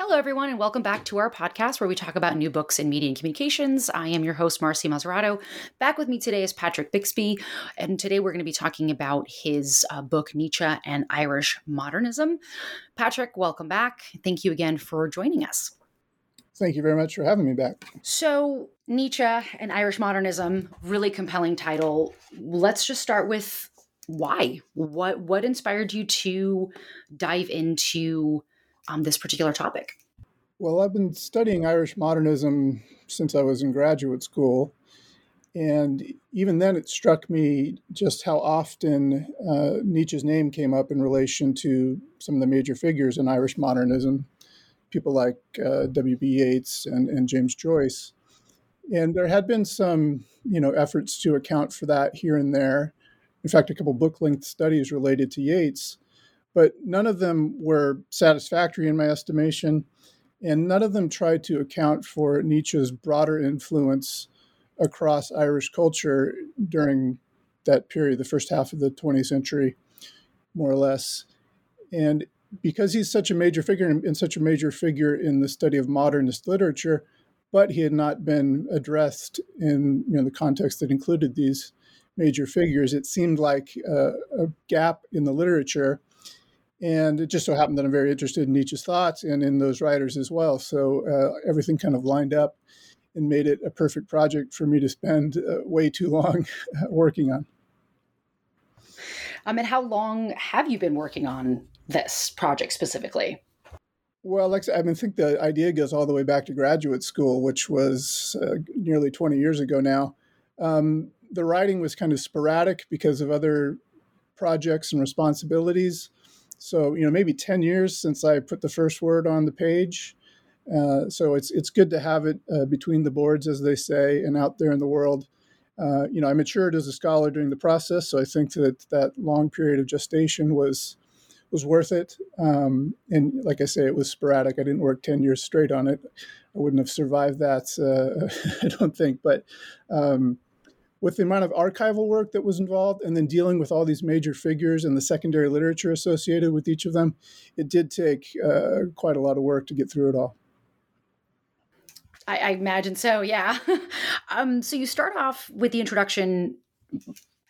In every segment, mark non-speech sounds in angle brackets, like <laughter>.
Hello, everyone, and welcome back to our podcast where we talk about new books in media and communications. I am your host, Marci Mazzarotto. Back with me today is Patrick Bixby, and today we're going to be talking about his uh, book, Nietzsche and Irish Modernism. Patrick, welcome back. Thank you again for joining us. Thank you very much for having me back. So, Nietzsche and Irish Modernism, really compelling title. Let's just start with why. What what inspired you to dive into um, this particular topic? Well, I've been studying Irish modernism since I was in graduate school. And even then, it struck me just how often uh, Nietzsche's name came up in relation to some of the major figures in Irish modernism, people like uh, W.B. Yeats and, and James Joyce. And there had been some, you know, efforts to account for that here and there. In fact, a couple book-length studies related to Yeats but none of them were satisfactory in my estimation, and none of them tried to account for Nietzsche's broader influence across Irish culture during that period, the first half of the 20th century, more or less. And because he's such a major figure and such a major figure in the study of modernist literature, but he had not been addressed in you know, the context that included these major figures, it seemed like a, a gap in the literature and it just so happened that I'm very interested in Nietzsche's thoughts and in those writers as well. So uh, everything kind of lined up and made it a perfect project for me to spend uh, way too long <laughs> working on. Um, and how long have you been working on this project specifically? Well, like I, mean, I think the idea goes all the way back to graduate school, which was uh, nearly 20 years ago now. Um, the writing was kind of sporadic because of other projects and responsibilities. So you know, maybe ten years since I put the first word on the page. Uh, so it's it's good to have it uh, between the boards, as they say, and out there in the world. Uh, you know, I matured as a scholar during the process, so I think that that long period of gestation was was worth it. Um, and like I say, it was sporadic. I didn't work ten years straight on it. I wouldn't have survived that. Uh, <laughs> I don't think, but um, with the amount of archival work that was involved and then dealing with all these major figures and the secondary literature associated with each of them, it did take uh, quite a lot of work to get through it all. I, I imagine so, yeah. <laughs> um, so you start off with the introduction,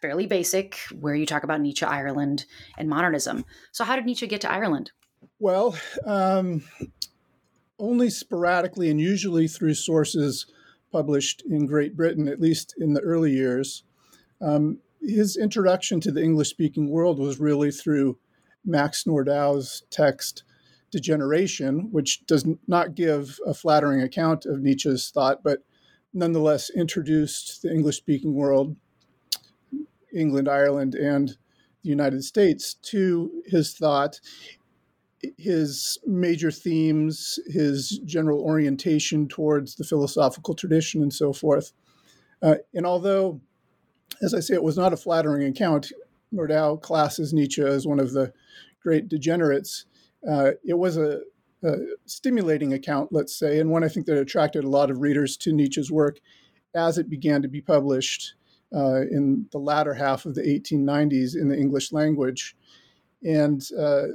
fairly basic, where you talk about Nietzsche, Ireland, and modernism. So, how did Nietzsche get to Ireland? Well, um, only sporadically and usually through sources published in Great Britain, at least in the early years. Um, his introduction to the English speaking world was really through Max Nordau's text, Degeneration, which does not give a flattering account of Nietzsche's thought, but nonetheless introduced the English speaking world, England, Ireland, and the United States to his thought his major themes, his general orientation towards the philosophical tradition, and so forth. Uh, and although, as I say, it was not a flattering account, Nordau classes Nietzsche as one of the great degenerates, uh, it was a, a, stimulating account, let's say, and one I think that attracted a lot of readers to Nietzsche's work as it began to be published uh, in the latter half of the 1890s in the English language. And uh,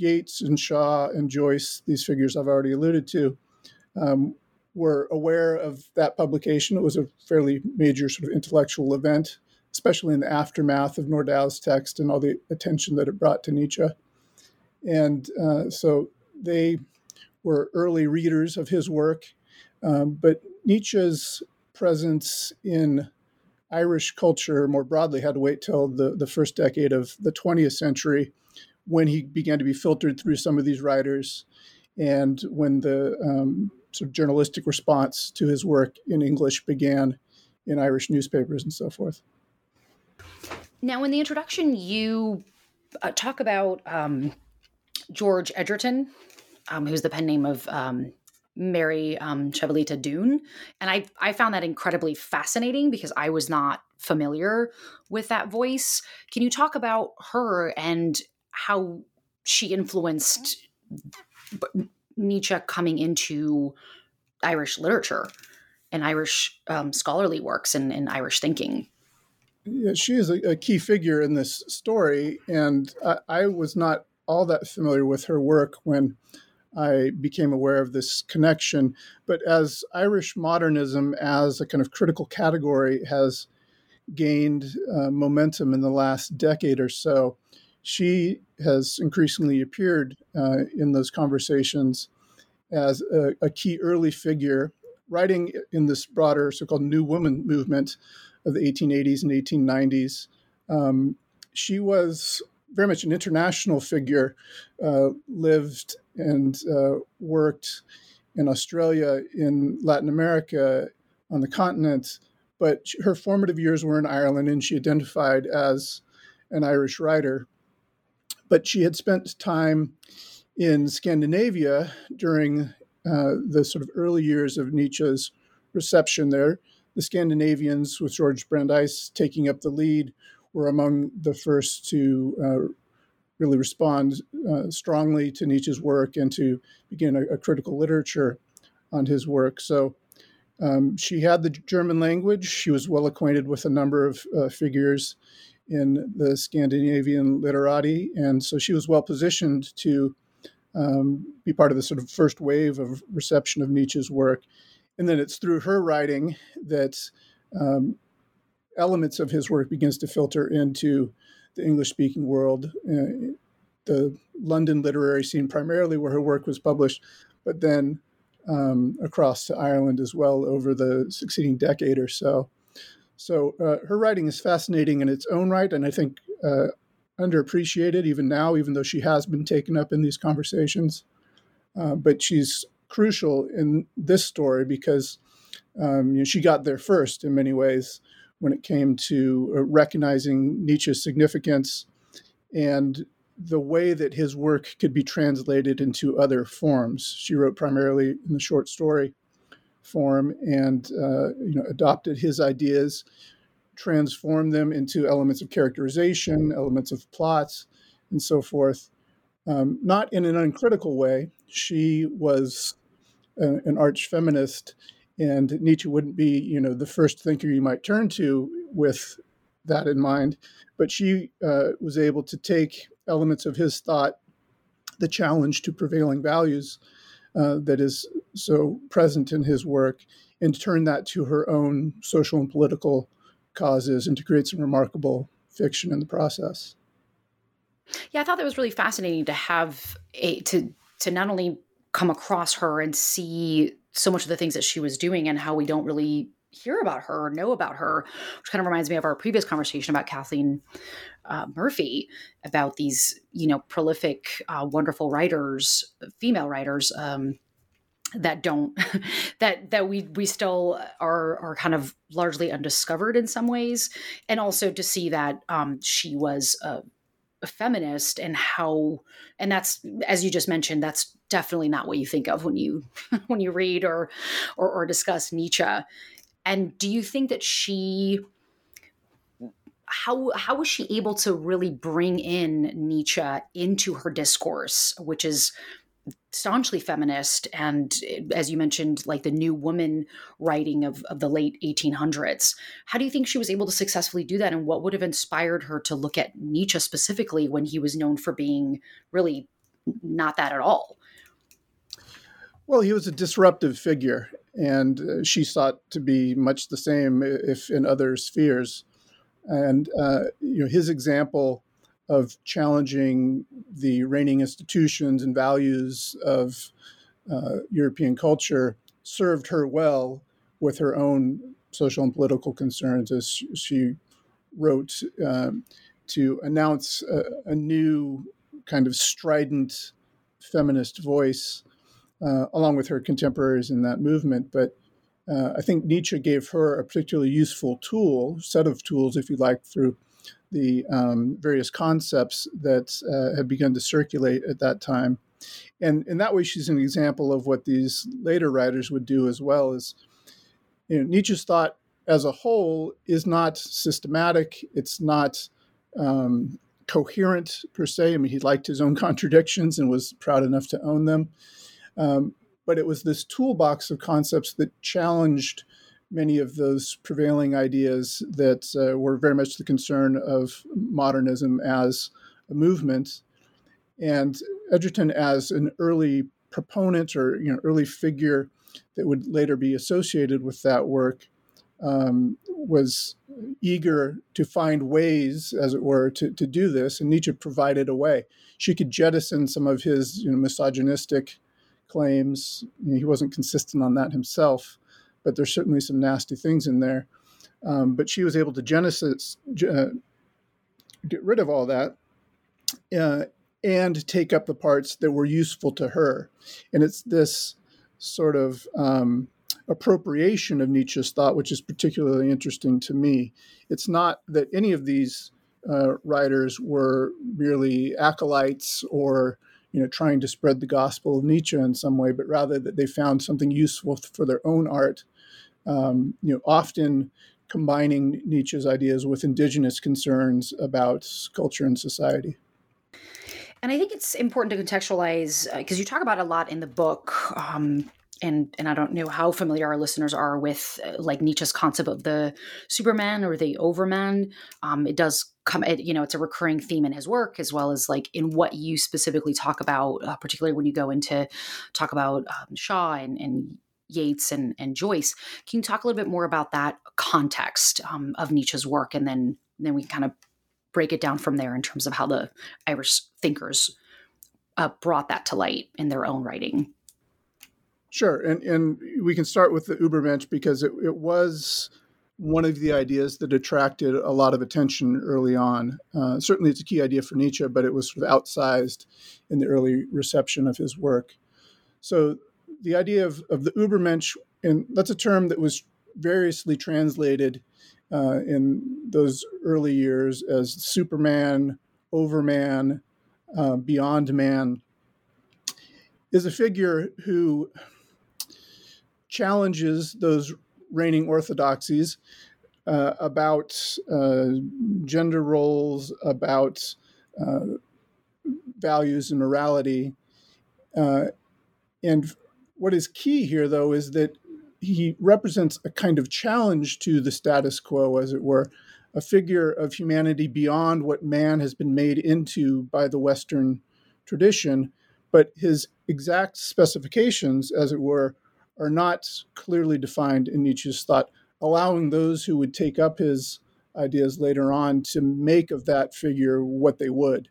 Yeats and Shaw and Joyce, these figures I've already alluded to, um, were aware of that publication. It was a fairly major sort of intellectual event, especially in the aftermath of Nordau's text and all the attention that it brought to Nietzsche. And uh, so they were early readers of his work. Um, but Nietzsche's presence in Irish culture more broadly had to wait till the, the first decade of the 20th century when he began to be filtered through some of these writers and when the um, sort of journalistic response to his work in English began in Irish newspapers and so forth. Now, in the introduction, you uh, talk about um, George Egerton, um, who's the pen name of um, Mary um, Chavelita Dunne. And I, I found that incredibly fascinating because I was not familiar with that voice. Can you talk about her and how she influenced Nietzsche coming into Irish literature and Irish um, scholarly works and, and, Irish thinking? Yeah, she is a, a, key figure in this story, and I, I was not all that familiar with her work when I became aware of this connection. But as Irish modernism, as a kind of critical category, has gained uh, momentum in the last decade or so, she has increasingly appeared uh, in those conversations as a, a, key early figure, writing in this broader so called New Woman movement of the 1880s and 1890s. Um, she was very much an international figure, uh, lived and uh, worked in Australia, in Latin America, on the continent. But her formative years were in Ireland, and she identified as an Irish writer. But she had spent time in Scandinavia during uh, the sort of early years of Nietzsche's reception there. The Scandinavians, with George Brandes taking up the lead, were among the first to uh, really respond uh, strongly to Nietzsche's work and to begin a, a critical literature on his work. So um, she had the German language. She was well acquainted with a number of uh, figures in the Scandinavian literati, and so she was well positioned to um, be part of the sort of first wave of reception of Nietzsche's work. And then it's through her writing that um, elements of his work begins to filter into the English speaking world, uh, the London literary scene primarily, where her work was published, but then um, across to Ireland as well over the succeeding decade or so. So uh, her writing is fascinating in its own right, and I think uh, underappreciated even now, even though she has been taken up in these conversations. Uh, but she's crucial in this story because um, you know, she got there first in many ways when it came to uh, recognizing Nietzsche's significance and the way that his work could be translated into other forms. She wrote primarily in the short story form and uh, you know adopted his ideas, transformed them into elements of characterization, elements of plots, and so forth. Um, not in an uncritical way. She was a, an arch feminist and Nietzsche wouldn't be, you know, the first thinker you might turn to with that in mind. But she uh, was able to take elements of his thought, the challenge to prevailing values uh, that is so present in his work, and turn that to her own social and political causes and to create some remarkable fiction in the process. Yeah, I thought that was really fascinating to have a to to not only come across her and see so much of the things that she was doing and how we don't really hear about her or know about her, which kind of reminds me of our previous conversation about Kathleen uh, Murphy, about these, you know, prolific, uh, wonderful writers, female writers. Um, that don't <laughs> that that we we still are are kind of largely undiscovered in some ways and also to see that um, she was a, a feminist and how and that's as you just mentioned that's definitely not what you think of when you <laughs> when you read or, or or, discuss Nietzsche. And do you think that she how how was she able to really bring in Nietzsche into her discourse, which is staunchly feminist and as you mentioned like the new woman writing of, of the late 1800s how do you think she was able to successfully do that? And what would have inspired her to look at nietzsche specifically when he was known for being really not that at all? Well, he was a disruptive figure, and uh, she sought to be much the same, if in other spheres. And uh, you know, his example of challenging the reigning institutions and values of uh, European culture served her well with her own social and political concerns, as she wrote um, to announce a, a new kind of strident feminist voice uh, along with her contemporaries in that movement. But uh, I think Nietzsche gave her a particularly useful tool, set of tools, if you like, through the um, various concepts that uh, had begun to circulate at that time. And in that way, she's an example of what these later writers would do as well. Is you know, Nietzsche's thought as a whole is not systematic. It's not um, coherent per se. I mean, he liked his own <laughs> contradictions and was proud enough to own them. Um, but it was this toolbox of concepts that challenged many of those prevailing ideas that uh, were very much the concern of modernism as a movement. And Egerton, as an early proponent or you know early figure that would later be associated with that work, um, was eager to find ways, as it were, to, to do this, and Nietzsche provided a way. She could jettison some of his you know, misogynistic claims. You know, he wasn't consistent on that himself, but there's certainly some nasty things in there. Um, but she was able to genesis, uh, get rid of all that uh, and take up the parts that were useful to her. And it's this sort of um, appropriation of Nietzsche's thought, which is particularly interesting to me. It's not that any of these uh, writers were merely acolytes or you know trying to spread the gospel of Nietzsche in some way, but rather that they found something useful for their own art. Um, you know, often combining Nietzsche's ideas with indigenous concerns about culture and society. And I think it's important to contextualize because uh, you talk about a lot in the book. Um, and and I don't know how familiar our listeners are with uh, like Nietzsche's concept of the Superman or the Overman. Um, it does come, it, you know, it's a recurring theme in his work as well as like in what you specifically talk about, uh, particularly when you go into talk about um, Shaw and, and Yeats and, and Joyce. Can you talk a little bit more about that context um, of Nietzsche's work, and then then we kind of break it down from there in terms of how the Irish thinkers uh, brought that to light in their own writing. Sure, and and we can start with the Ubermensch because it, it was one of the ideas that attracted a lot of attention early on. Uh, certainly, it's a key idea for Nietzsche, but it was sort of outsized in the early reception of his work. So, the idea of, of the Ubermensch, and that's a term that was variously translated uh, in those early years as Superman, Overman, uh, Beyond Man, is a figure who challenges those reigning orthodoxies uh, about uh, gender roles, about uh, values and morality. Uh, and what is key here, though, is that he represents a kind of challenge to the status quo, as it were, a figure of humanity beyond what man has been made into by the Western tradition. But his exact specifications, as it were, are not clearly defined in Nietzsche's thought, allowing those who would take up his ideas later on to make of that figure what they would,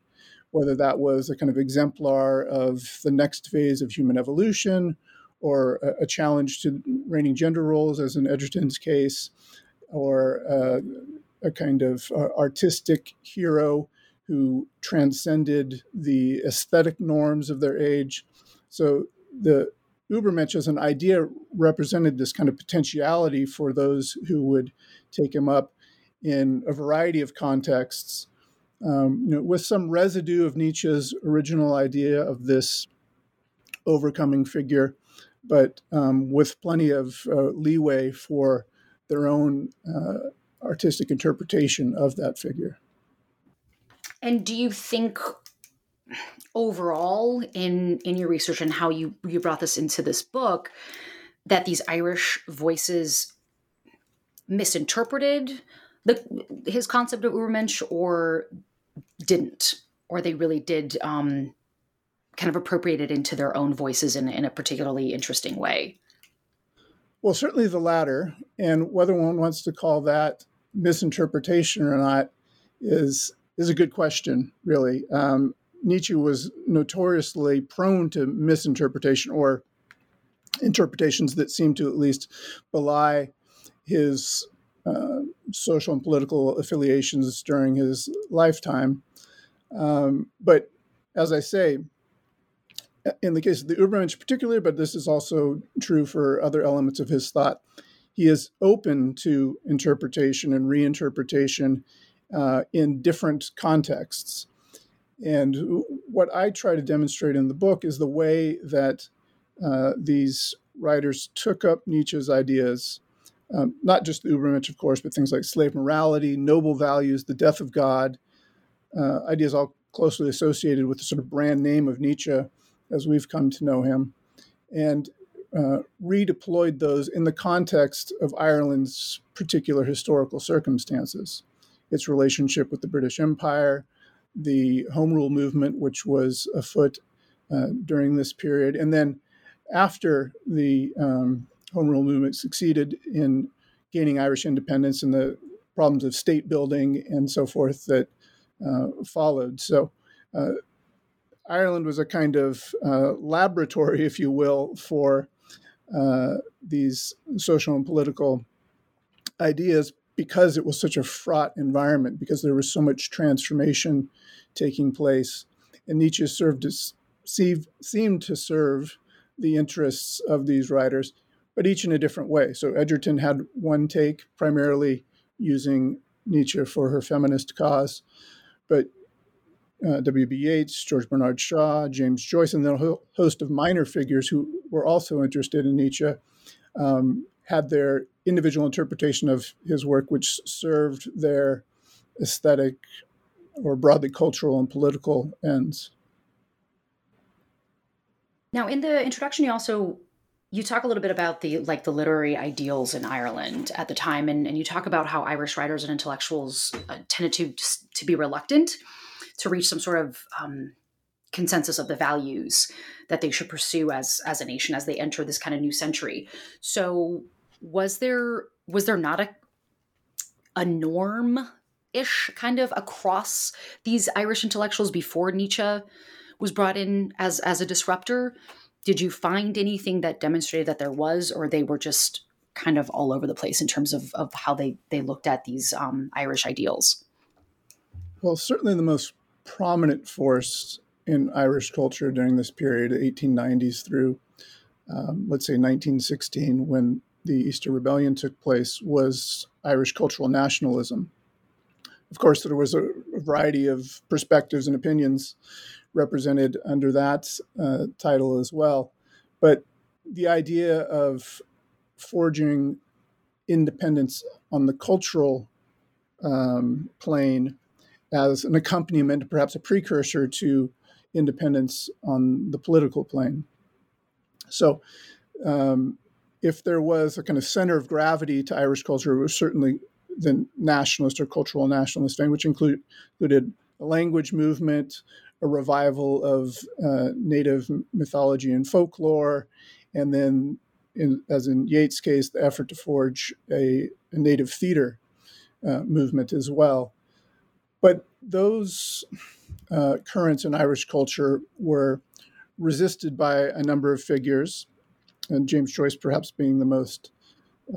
whether that was a kind of exemplar of the next phase of human evolution or a, challenge to reigning gender roles, as in Egerton's case, or uh, a kind of uh, artistic hero who transcended the aesthetic norms of their age. So the Ubermensch as an idea represented this kind of potentiality for those who would take him up in a variety of contexts, um, you know, with some residue of Nietzsche's original idea of this overcoming figure, but um, with plenty of uh, leeway for their own uh, artistic interpretation of that figure. And do you think overall in in your research and how you you brought this into this book that these Irish voices misinterpreted the his concept of Ubermensch or didn't, or they really did um, kind of appropriate it into their own voices in, in a particularly interesting way. Well, certainly the latter, and whether one wants to call that misinterpretation or not is is a good question, really. Um, Nietzsche was notoriously prone to misinterpretation or interpretations that seem to at least belie his uh, social and political affiliations during his lifetime. Um, but as I say, in the case of the Ubermensch particularly, but this is also true for other elements of his thought, he is open to interpretation and reinterpretation uh, in different contexts. And what I try to demonstrate in the book is the way that uh, these writers took up Nietzsche's ideas, um, not just the Übermensch, of course, but things like slave morality, noble values, the death of God, uh, ideas all closely associated with the sort of brand name of Nietzsche as we've come to know him, and uh, redeployed those in the context of Ireland's particular historical circumstances, its relationship with the British Empire, the Home Rule movement, which was afoot uh, during this period, and then after the um, Home Rule movement succeeded in gaining Irish independence and the problems of state building and so forth that uh, followed. So. Uh, Ireland was a kind of uh, laboratory, if you will, for uh, these social and political ideas because it was such a fraught environment, because there was so much transformation taking place. And Nietzsche served to, seemed to serve the interests of these writers, but each in a different way. So Egerton had one take, primarily using Nietzsche for her feminist cause, but uh, W.B. Yeats, George Bernard Shaw, James Joyce, and then a host of minor figures who were also interested in Nietzsche um, had their individual interpretation of his work, which served their aesthetic or broadly cultural and political ends. Now, in the introduction, you also you talk a little bit about the like the literary ideals in Ireland at the time, and, and you talk about how Irish writers and intellectuals uh, tended to to be reluctant to reach some sort of um, consensus of the values that they should pursue as as a nation as they enter this kind of new century. So was there was there not a a norm ish kind of across these Irish intellectuals before Nietzsche was brought in as as a disruptor? Did you find anything that demonstrated that there was, or they were just kind of all over the place in terms of, of how they, they looked at these um, Irish ideals? Well, certainly the most prominent force in Irish culture during this period, 1890s through, um, let's say, 1916, when the Easter Rebellion took place, was Irish cultural nationalism. Of course, there was a variety of perspectives and opinions represented under that uh, title as well. But the idea of forging independence on the cultural um, plane as an accompaniment, perhaps a precursor to independence on the political plane. So, um, if there was a kind of center of gravity to Irish culture, it was certainly the nationalist or cultural nationalist vein, which include, included a language movement, a revival of uh, native mythology and folklore, and then, in, as in Yeats' case, the effort to forge a, a native theater uh, movement as well. But those uh, currents in Irish culture were resisted by a number of figures, and James Joyce perhaps being the most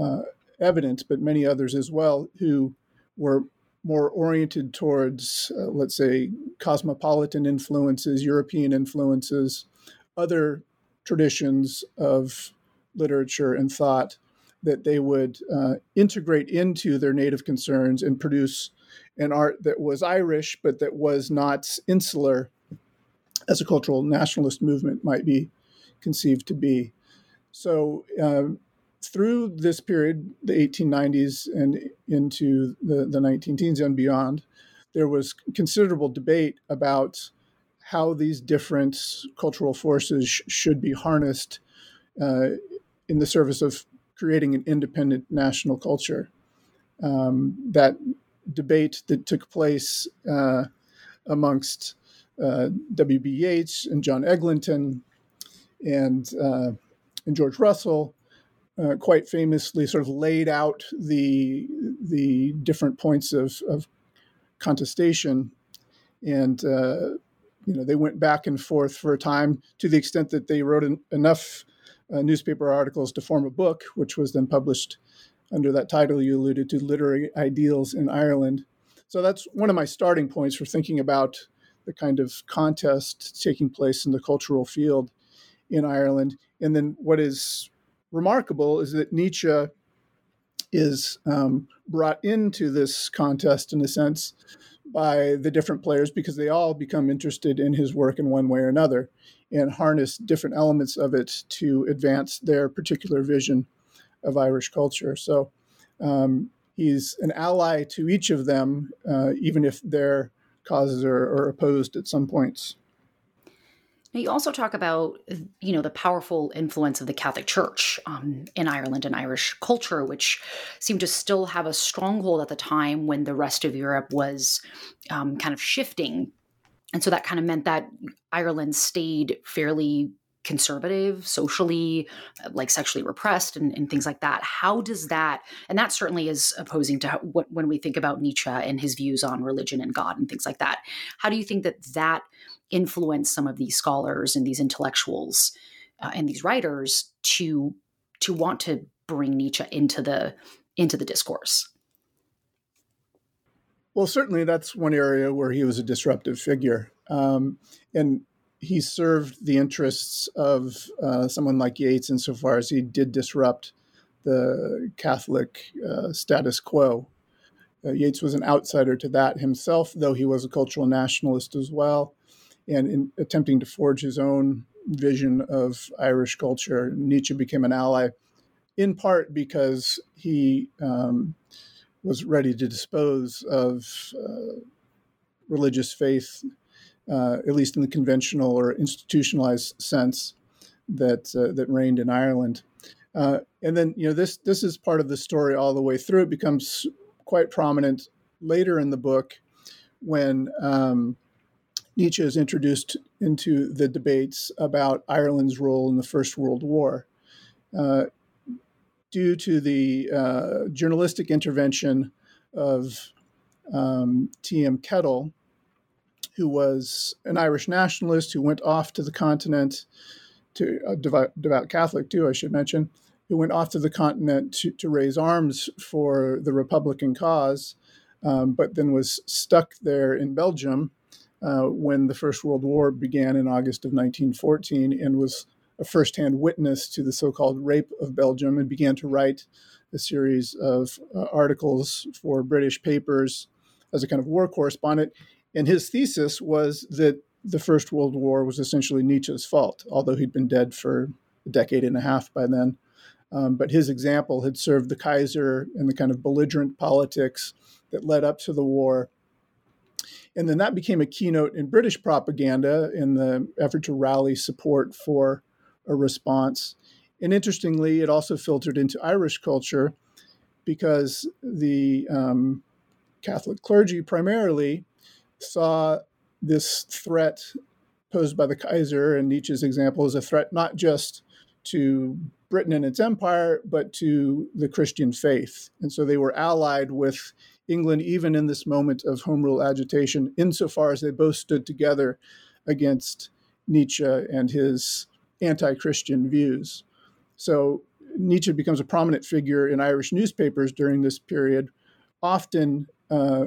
uh, evident, but many others as well, who were more oriented towards, uh, let's say, cosmopolitan influences, European influences, other traditions of literature and thought that they would uh, integrate into their native concerns and produce an art that was Irish, but that was not insular, as a cultural nationalist movement might be conceived to be. So, um, through this period, the 1890s and into the, the 19 teens and beyond, there was considerable debate about how these different cultural forces sh- should be harnessed uh, in the service of creating an independent national culture. Um, that debate that took place uh, amongst uh, W.B. Yeats and John Eglinton and, uh, and George Russell uh, quite famously sort of laid out the, the different points of, of contestation. And, uh, you know, they went back and forth for a time to the extent that they wrote en- enough uh, newspaper articles to form a book, which was then published under that title you alluded to, Literary Ideals in Ireland. So that's one of my starting points for thinking about the kind of contest taking place in the cultural field in Ireland. And then what is remarkable is that Nietzsche is um, brought into this contest in a sense by the different players because they all become interested in his work in one way or another and harness different elements of it to advance their particular vision of Irish culture. So um, he's an ally to each of them, uh, even if their causes are, are opposed at some points. Now, you also talk about, you know, the powerful influence of the Catholic Church um, in Ireland and Irish culture, which seemed to still have a stronghold at the time when the rest of Europe was um, kind of shifting. And so that kind of meant that Ireland stayed fairly conservative, socially, uh, like sexually repressed, and, and, things like that. How does that, and that certainly is opposing to what when we think about Nietzsche and his views on religion and God and things like that. How do you think that that influenced some of these scholars and these intellectuals uh, and these writers to to want to bring Nietzsche into the into the discourse? Well, certainly that's one area where he was a disruptive figure. Um, and he served the interests of uh, someone like Yeats insofar as he did disrupt the Catholic uh, status quo. Uh, Yeats was an outsider to that himself, though he was a cultural nationalist as well. And in attempting to forge his own vision of Irish culture, Nietzsche became an ally, in part because he um, was ready to dispose of uh, religious faith uh, at least in the conventional or institutionalized sense that uh, that reigned in Ireland. Uh, and then you know this this is part of the story all the way through. It becomes quite prominent later in the book when um, Nietzsche is introduced into the debates about Ireland's role in the First World War. Uh, due to the uh, journalistic intervention of um, T.M. Kettle, who was an Irish nationalist who went off to the continent to a devout, devout Catholic too, I should mention, who went off to the continent to, to raise arms for the Republican cause, um, but then was stuck there in Belgium uh, when the First World War began in August of 1914 and was a firsthand witness to the so called rape of Belgium and began to write a series of uh, articles for British papers as a kind of war correspondent. And his thesis was that the First World War was essentially Nietzsche's fault, although he'd been dead for a decade and a half by then. Um, but his example had served the Kaiser in the kind of belligerent politics that led up to the war. And then that became a keynote in British propaganda in the effort to rally support for a response. And interestingly, it also filtered into Irish culture because the um, Catholic clergy primarily saw this threat posed by the Kaiser and Nietzsche's example as a threat not just to Britain and its empire, but to the Christian faith. And so they were allied with England even in this moment of home rule agitation, insofar as they both stood together against Nietzsche and his anti Christian views. So Nietzsche becomes a prominent figure in Irish newspapers during this period, often uh,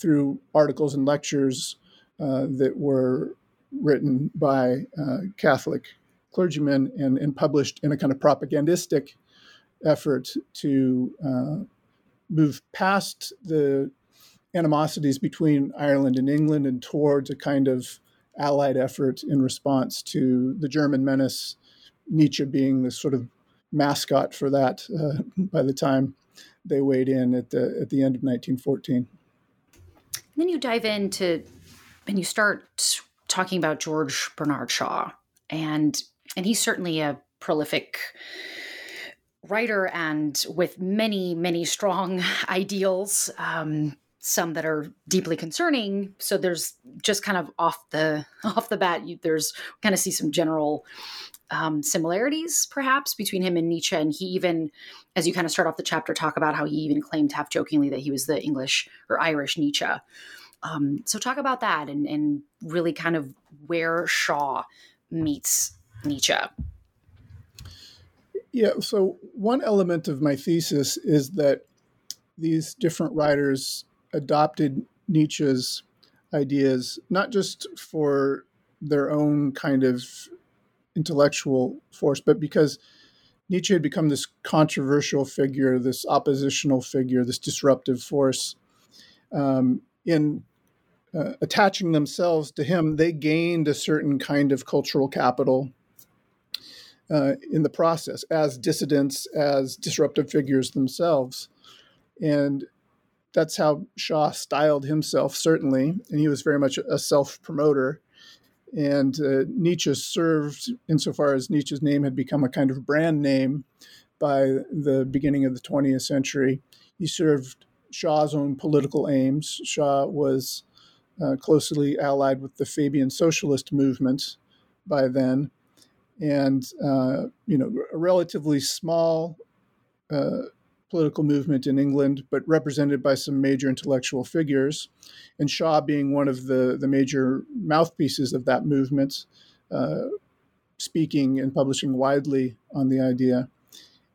through articles and lectures uh, that were written by uh, Catholic clergymen and, and, published in a kind of propagandistic effort to uh, move past the animosities between Ireland and England and towards a kind of allied effort in response to the German menace, Nietzsche being the sort of mascot for that uh, by the time they weighed in at the, at the end of 1914 then you dive into and you start talking about George Bernard Shaw, and and he's certainly a prolific writer and with many many strong <laughs> ideals. Um, some that are deeply concerning. So there's just kind of off the <laughs> off the bat, you, there's kind of see some general um, similarities perhaps between him and Nietzsche. And he even, as you kind of start off the chapter, talk about how he even claimed half jokingly that he was the English or Irish Nietzsche. Um, so talk about that and, and really kind of where Shaw meets Nietzsche. Yeah, so one element of my thesis is that these different writers adopted Nietzsche's ideas, not just for their own kind of intellectual force, but because Nietzsche had become this controversial figure, this oppositional figure, this disruptive force. Um, in uh, attaching themselves to him, they gained a certain kind of cultural capital uh, in the process as dissidents, as disruptive figures themselves. And that's how Shaw styled himself, certainly. And he was very much a self promoter. And uh, Nietzsche served, insofar as Nietzsche's name had become a kind of brand name by the beginning of the 20th century, he served Shaw's own political aims. Shaw was uh, closely allied with the Fabian socialist movement by then, and uh, you know a relatively small uh, political movement in England, but represented by some major intellectual figures, and Shaw being one of the the major mouthpieces of that movement, uh, speaking and publishing widely on the idea,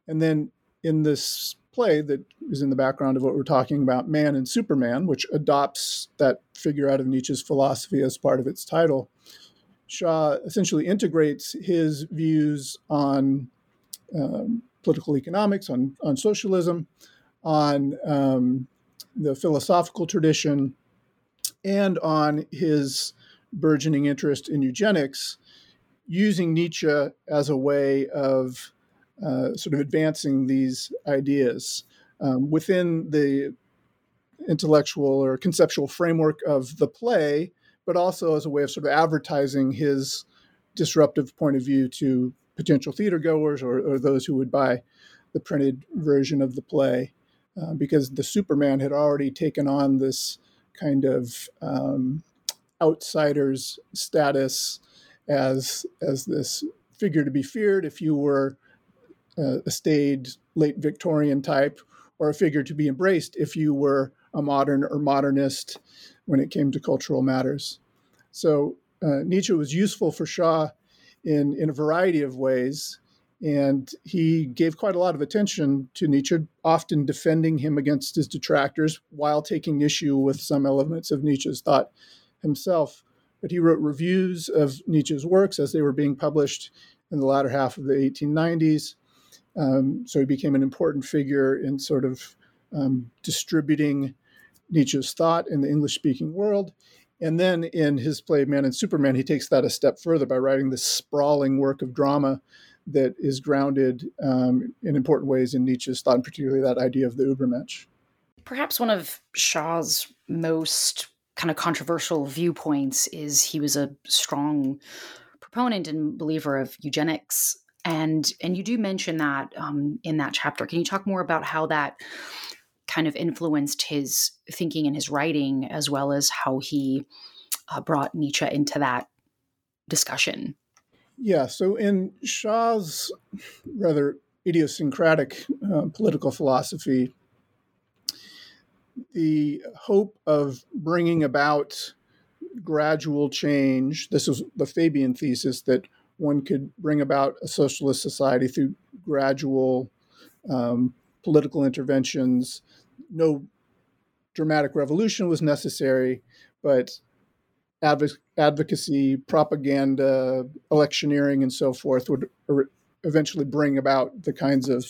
and then in this play that is in the background of what we're talking about, Man and Superman, which adopts that figure out of Nietzsche's philosophy as part of its title. Shaw essentially integrates his views on um, political economics, on, on socialism, on um, the philosophical tradition, and on his burgeoning interest in eugenics, using Nietzsche as a way of uh, sort of advancing these ideas um, within the intellectual or conceptual framework of the play, but also as a way of sort of advertising his disruptive point of view to potential theater goers or, or those who would buy the printed version of the play, uh, because the Superman had already taken on this kind of um, outsider's status as as this figure to be feared if you were uh, a staid late Victorian type, or a figure to be embraced if you were a modern or modernist when it came to cultural matters. So uh, Nietzsche was useful for Shaw in, in a variety of ways, and he gave quite a lot of attention to Nietzsche, often defending him against his detractors while taking issue with some elements of Nietzsche's thought himself. But he wrote reviews of Nietzsche's works as they were being published in the latter half of the 1890s. Um, so he became an important figure in sort of um, distributing Nietzsche's thought in the English speaking world. And then in his play Man and Superman, he takes that a step further by writing this sprawling work of drama that is grounded um, in important ways in Nietzsche's thought, and particularly that idea of the Übermensch. Perhaps one of Shaw's most kind of controversial viewpoints is he was a strong proponent and believer of eugenics and and you do mention that um, in that chapter. Can you talk more about how that kind of influenced his thinking and his writing, as well as how he uh, brought Nietzsche into that discussion? Yeah. So in Shaw's rather idiosyncratic uh, political philosophy, the hope of bringing about gradual change. This is the Fabian thesis that one could bring about a socialist society through gradual um, political interventions. No dramatic revolution was necessary, but adv- advocacy, propaganda, electioneering, and so forth would er-, eventually bring about the kinds of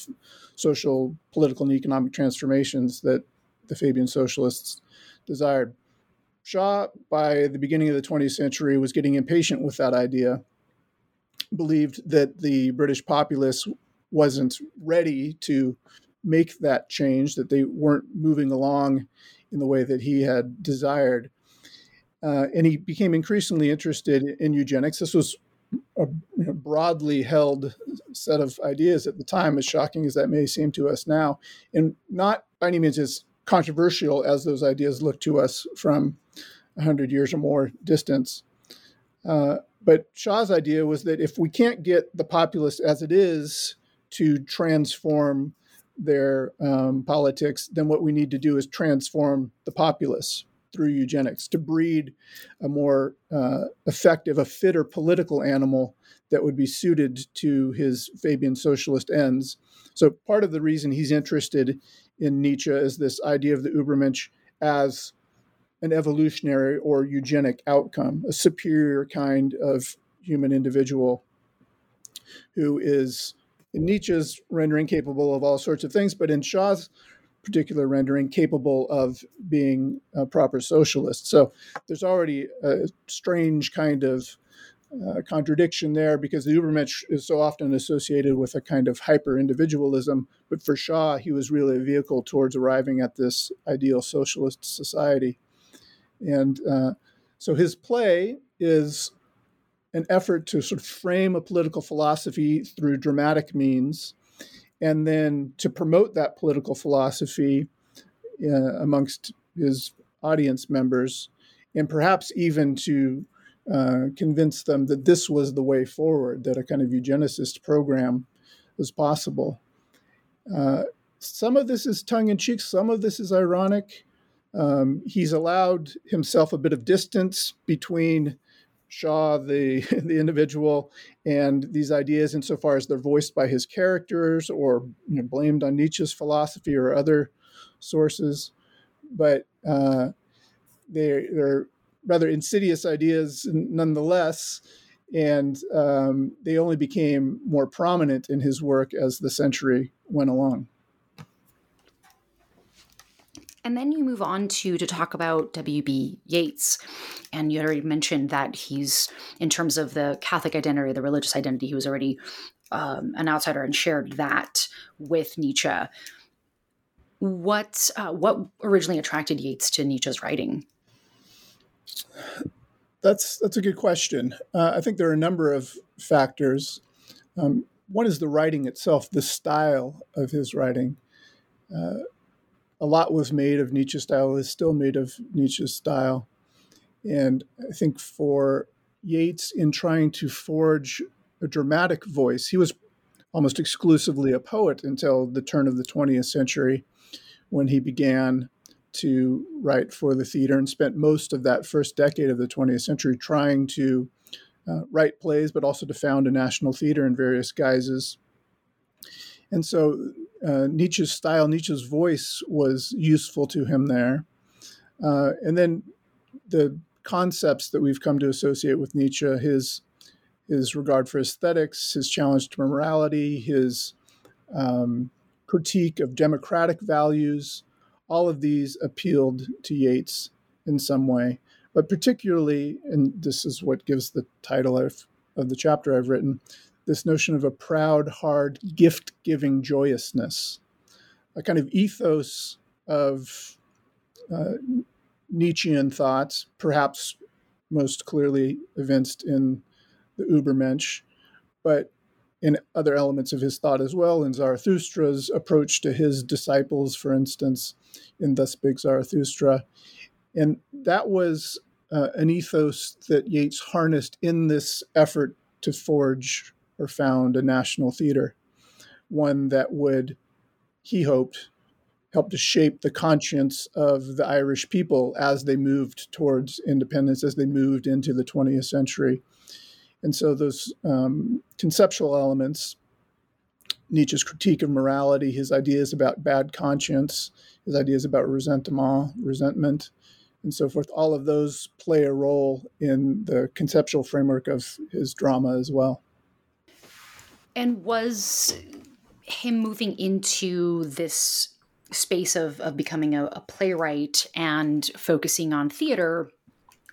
social, political, and economic transformations that the Fabian socialists desired. Shaw, by the beginning of the 20th century, was getting impatient with that idea believed that the British populace wasn't ready to make that change, that they weren't moving along in the way that he had desired. Uh, and he became increasingly interested in eugenics. This was a you know, broadly held set of ideas at the time, as shocking as that may seem to us now, and not by any means as controversial as those ideas look to us from 100 years or more distance. Uh, but Shaw's idea was that if we can't get the populace as it is to transform their um, politics, then what we need to do is transform the populace through eugenics to breed a more uh, effective, a fitter political animal that would be suited to his Fabian socialist ends. So, part of the reason he's interested in Nietzsche is this idea of the Übermensch as an evolutionary or eugenic outcome, a superior kind of human individual who is in Nietzsche's rendering, capable of all sorts of things, but in Shaw's particular rendering, capable of being a proper socialist. So there's already a strange kind of uh, contradiction there because the Übermensch is so often associated with a kind of hyper individualism. But for Shaw, he was really a vehicle towards arriving at this ideal socialist society. And uh, so his play is an effort to sort of frame a political philosophy through dramatic means, and then to promote that political philosophy uh, amongst his audience members, and perhaps even to uh, convince them that this was the way forward, that a kind of eugenicist program was possible. Uh, some of this is tongue in cheek, some of this is ironic. Um, he's allowed himself a bit of distance between Shaw, the <laughs> the individual, and these ideas, insofar as they're voiced by his characters or you know, blamed on Nietzsche's philosophy or other sources, but uh, they, they're rather insidious ideas nonetheless, and um, they only became more prominent in his work as the century went along. And then you move on to to talk about W.B. Yeats, and you already mentioned that he's in terms of the Catholic identity, the religious identity, he was already um, an outsider and shared that with Nietzsche. What uh, what originally attracted Yeats to Nietzsche's writing? That's that's a good question. Uh, I think there are a number of factors. Um, one is the writing itself, the style of his writing. Uh, a lot was made of Nietzsche's style, is still made of Nietzsche's style. And I think for Yeats, in trying to forge a dramatic voice, he was almost exclusively a poet until the turn of the 20th century when he began to write for the theater and spent most of that first decade of the 20th century trying to uh, write plays, but also to found a national theater in various guises. And so uh, Nietzsche's style, Nietzsche's voice was useful to him there. Uh, and then the concepts that we've come to associate with Nietzsche, his his regard for aesthetics, his challenge to morality, his um, critique of democratic values, all of these appealed to Yeats in some way. But particularly, and this is what gives the title of, of the chapter I've written, this notion of a proud, hard, gift giving joyousness, a kind of ethos of uh, Nietzschean thoughts, perhaps most clearly evinced in the Übermensch, but in other elements of his thought as well, in Zarathustra's approach to his disciples, for instance, in Thus Spake Zarathustra. And that was uh, an ethos that Yeats harnessed in this effort to forge or found a national theater, one that would, he hoped, help to shape the conscience of the Irish people as they moved towards independence, as they moved into the 20th century. And so those um, conceptual elements, Nietzsche's critique of morality, his ideas about bad conscience, his ideas about resentment, resentment, and so forth, all of those play a role in the conceptual framework of his drama as well. And was him moving into this space of, of becoming a, a playwright and focusing on theater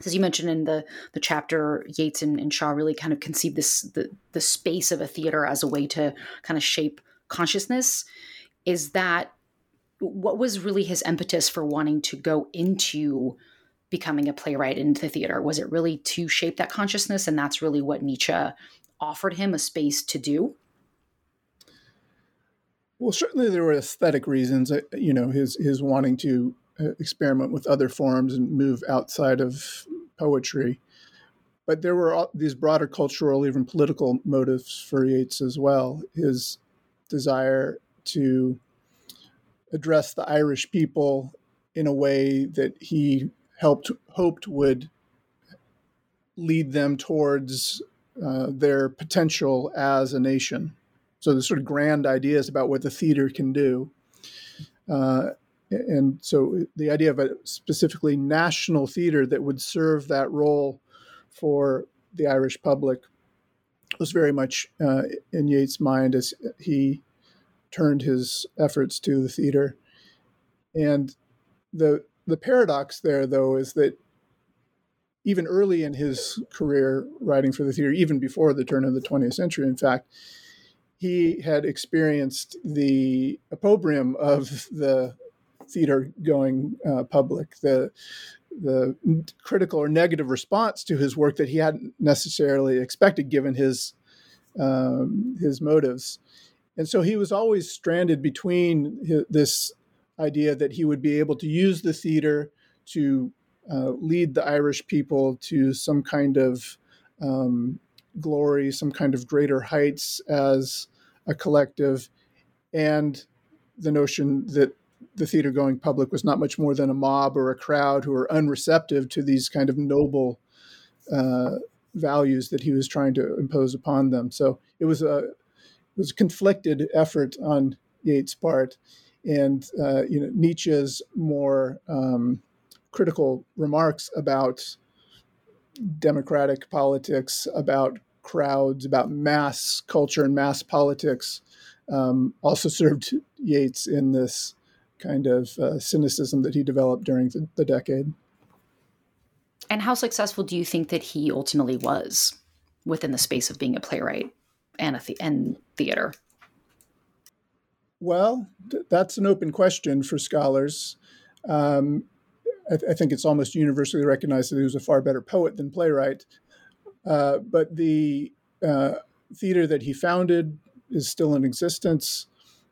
as you mentioned in the the chapter, Yeats and, and, Shaw really kind of conceived this the the space of a theater as a way to kind of shape consciousness. Is that what was really his impetus for wanting to go into becoming a playwright into the theater? Was it really to shape that consciousness, and that's really what Nietzsche offered him a space to do? Well, certainly there were aesthetic reasons. Uh, you know, his his wanting to uh, experiment with other forms and move outside of poetry. But there were these broader cultural, even political motives for Yeats as well. His desire to address the Irish people in a way that he helped hoped would lead them towards uh, their potential as a nation. So the sort of grand ideas about what the theater can do. Uh, and so the idea of a specifically national theater that would serve that role for the Irish public was very much uh, in Yeats' mind as he turned his efforts to the theater. And the the paradox there, though, is that even early in his career writing for the theater, even before the turn of the 20th century, in fact, he had experienced the opprobrium of the theater going uh, public, the the critical or negative response to his work that he hadn't necessarily expected, given his um, his motives, and so he was always stranded between his, this idea that he would be able to use the theater to uh, lead the Irish people to some kind of um, glory, some kind of greater heights as a collective, and the notion that the theater going public was not much more than a mob or a crowd who were unreceptive to these kind of noble uh, values that he was trying to impose upon them. So it was a it was a conflicted effort on Yeats' part, and uh, you know Nietzsche's more um, critical remarks about democratic politics, about crowds, about mass culture and mass politics, um, also served Yeats in this kind of uh, cynicism that he developed during the, the decade. And how successful do you think that he ultimately was within the space of being a playwright and a the- and theater? Well, th- that's an open question for scholars. Um, I, th- I, think it's almost universally recognized that he was a far better poet than playwright. Uh, but the uh, theater that he founded is still in existence.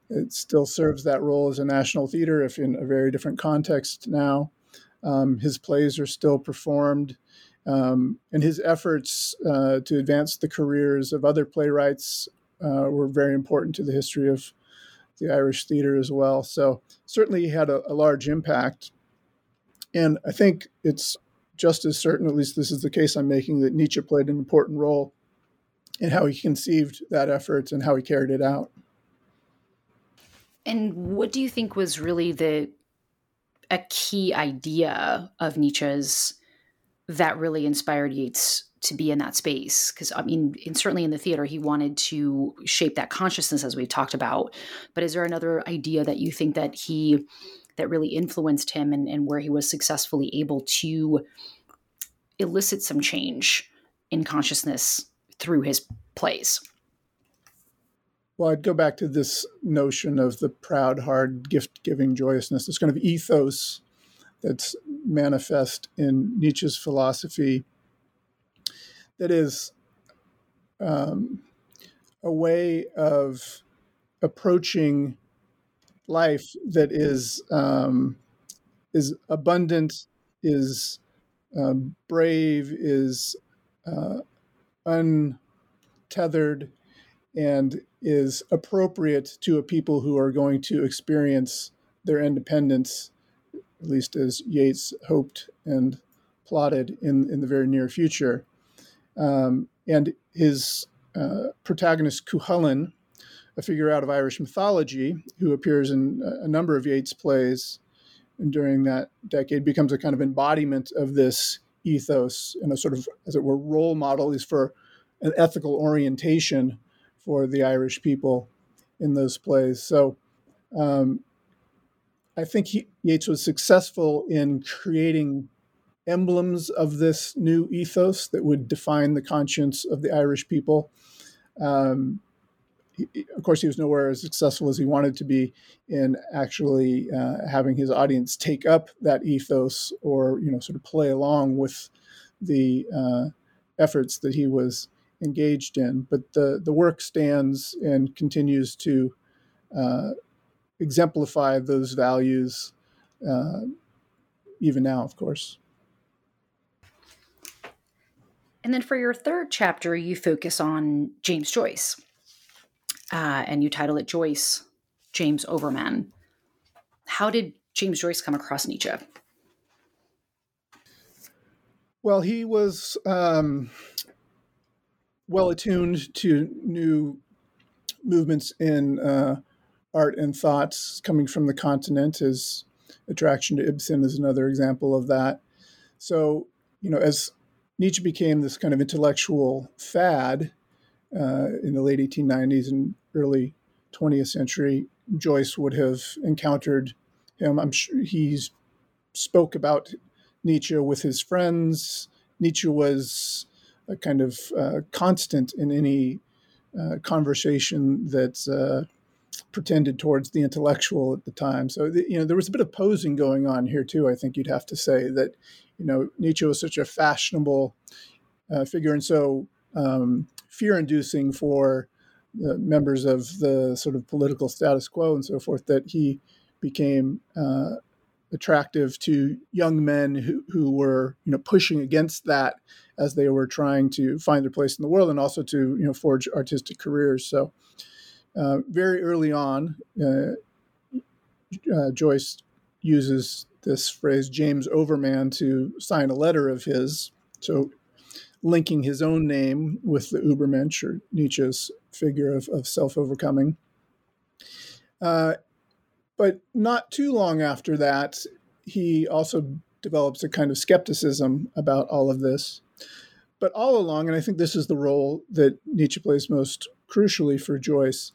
It still serves that role as a national theater, if in a very different context now. Um, his plays are still performed, um, and his efforts uh, to advance the careers of other playwrights uh, were very important to the history of the Irish theater as well. So certainly he had a, a large impact. And I think it's just as certain, at least this is the case I'm making, that Nietzsche played an important role in how he conceived that effort and how he carried it out. And what do you think was really the a key idea of Nietzsche's that really inspired Yeats to be in that space? Because I mean, in, certainly in the theater, he wanted to shape that consciousness as we've talked about. But is there another idea that you think that he that really influenced him and, and where he was successfully able to elicit some change in consciousness through his plays? Well, I'd go back to this notion of the proud, hard, gift giving joyousness, this kind of ethos that's manifest in Nietzsche's philosophy that is um, a way of approaching life that is um, is abundant, is um, brave, is uh, untethered, and is appropriate to a people who are going to experience their independence, at least as Yeats hoped and plotted in, in the very near future. Um, and his uh, protagonist, Cuchulainn, a figure out of Irish mythology who appears in a number of Yeats' plays during that decade, becomes a kind of embodiment of this ethos and a sort of, as it were, role model is for an ethical orientation for the Irish people in those plays. So um, I think he, Yeats was successful in creating emblems of this new ethos that would define the conscience of the Irish people. Um, of course, he was nowhere as successful as he wanted to be in actually uh, having his audience take up that ethos or, you know, sort of play along with the uh, efforts that he was engaged in. But the, the work stands and continues to uh, exemplify those values uh, even now, of course. And then for your third chapter, you focus on James Joyce, uh, and you title it Joyce, James Overman. How did James Joyce come across Nietzsche? Well, he was um, well attuned to new movements in uh, art and thoughts coming from the continent. His attraction to Ibsen is another example of that. So, you know, as Nietzsche became this kind of intellectual fad, uh, in the late 1890s and early 20th century, Joyce would have encountered him. I'm sure he's spoke about Nietzsche with his friends. Nietzsche was a kind of uh, constant in any uh, conversation that uh, pretended towards the intellectual at the time. So the, you know there was a bit of posing going on here too. I think you'd have to say that you know Nietzsche was such a fashionable uh, figure and so um, fear-inducing for members of the sort of political status quo and so forth that he became uh, attractive to young men who, who were you know pushing against that as they were trying to find their place in the world and also to you know forge artistic careers. So uh, very early on uh, uh, joyce uses this phrase james overman to sign a letter of his. So linking his own name with the Übermensch or Nietzsche's figure of, of self overcoming. Uh, but not too long after that, he also develops a kind of skepticism about all of this. But all along, and I think this is the role that Nietzsche plays most crucially for Joyce,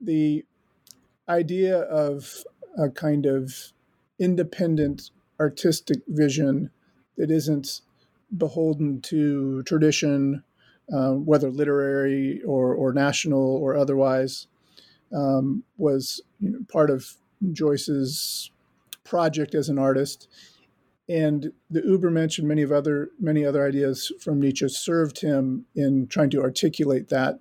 the idea of a kind of independent artistic vision that isn't beholden to tradition, uh, whether literary or, or national or otherwise, um, was you know, part of Joyce's project as an artist. And the Übermensch and many of other many other ideas from Nietzsche served him in trying to articulate that.